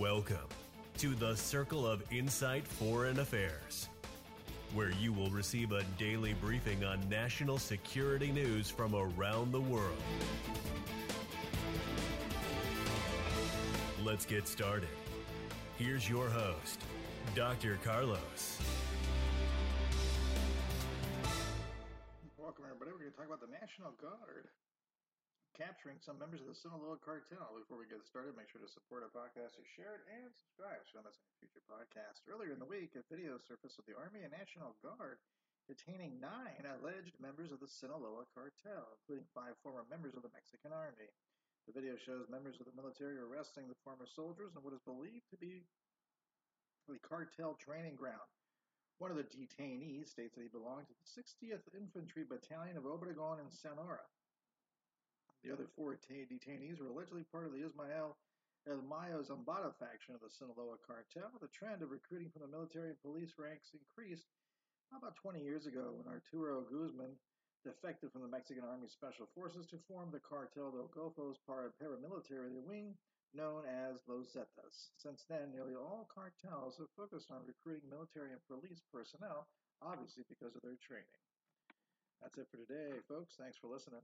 Welcome to the Circle of Insight Foreign Affairs, where you will receive a daily briefing on national security news from around the world. Let's get started. Here's your host, Dr. Carlos. Welcome, everybody. We're going to talk about the National Guard capturing some members of the Sinaloa cartel. Before we get started, make sure to support our podcast, you share it, and subscribe so you don't miss any future podcasts. Earlier in the week, a video surfaced of the Army and National Guard detaining nine alleged members of the Sinaloa cartel, including five former members of the Mexican Army. The video shows members of the military arresting the former soldiers in what is believed to be the cartel training ground. One of the detainees states that he belonged to the 60th Infantry Battalion of Obregon in Sonora. The other four detainees were allegedly part of the Ismael El Mayo Zambada faction of the Sinaloa cartel. The trend of recruiting from the military and police ranks increased about 20 years ago when Arturo Guzman defected from the Mexican Army Special Forces to form the Cartel del Golfo's paramilitary wing known as Los Zetas. Since then, nearly all cartels have focused on recruiting military and police personnel, obviously because of their training. That's it for today, folks. Thanks for listening.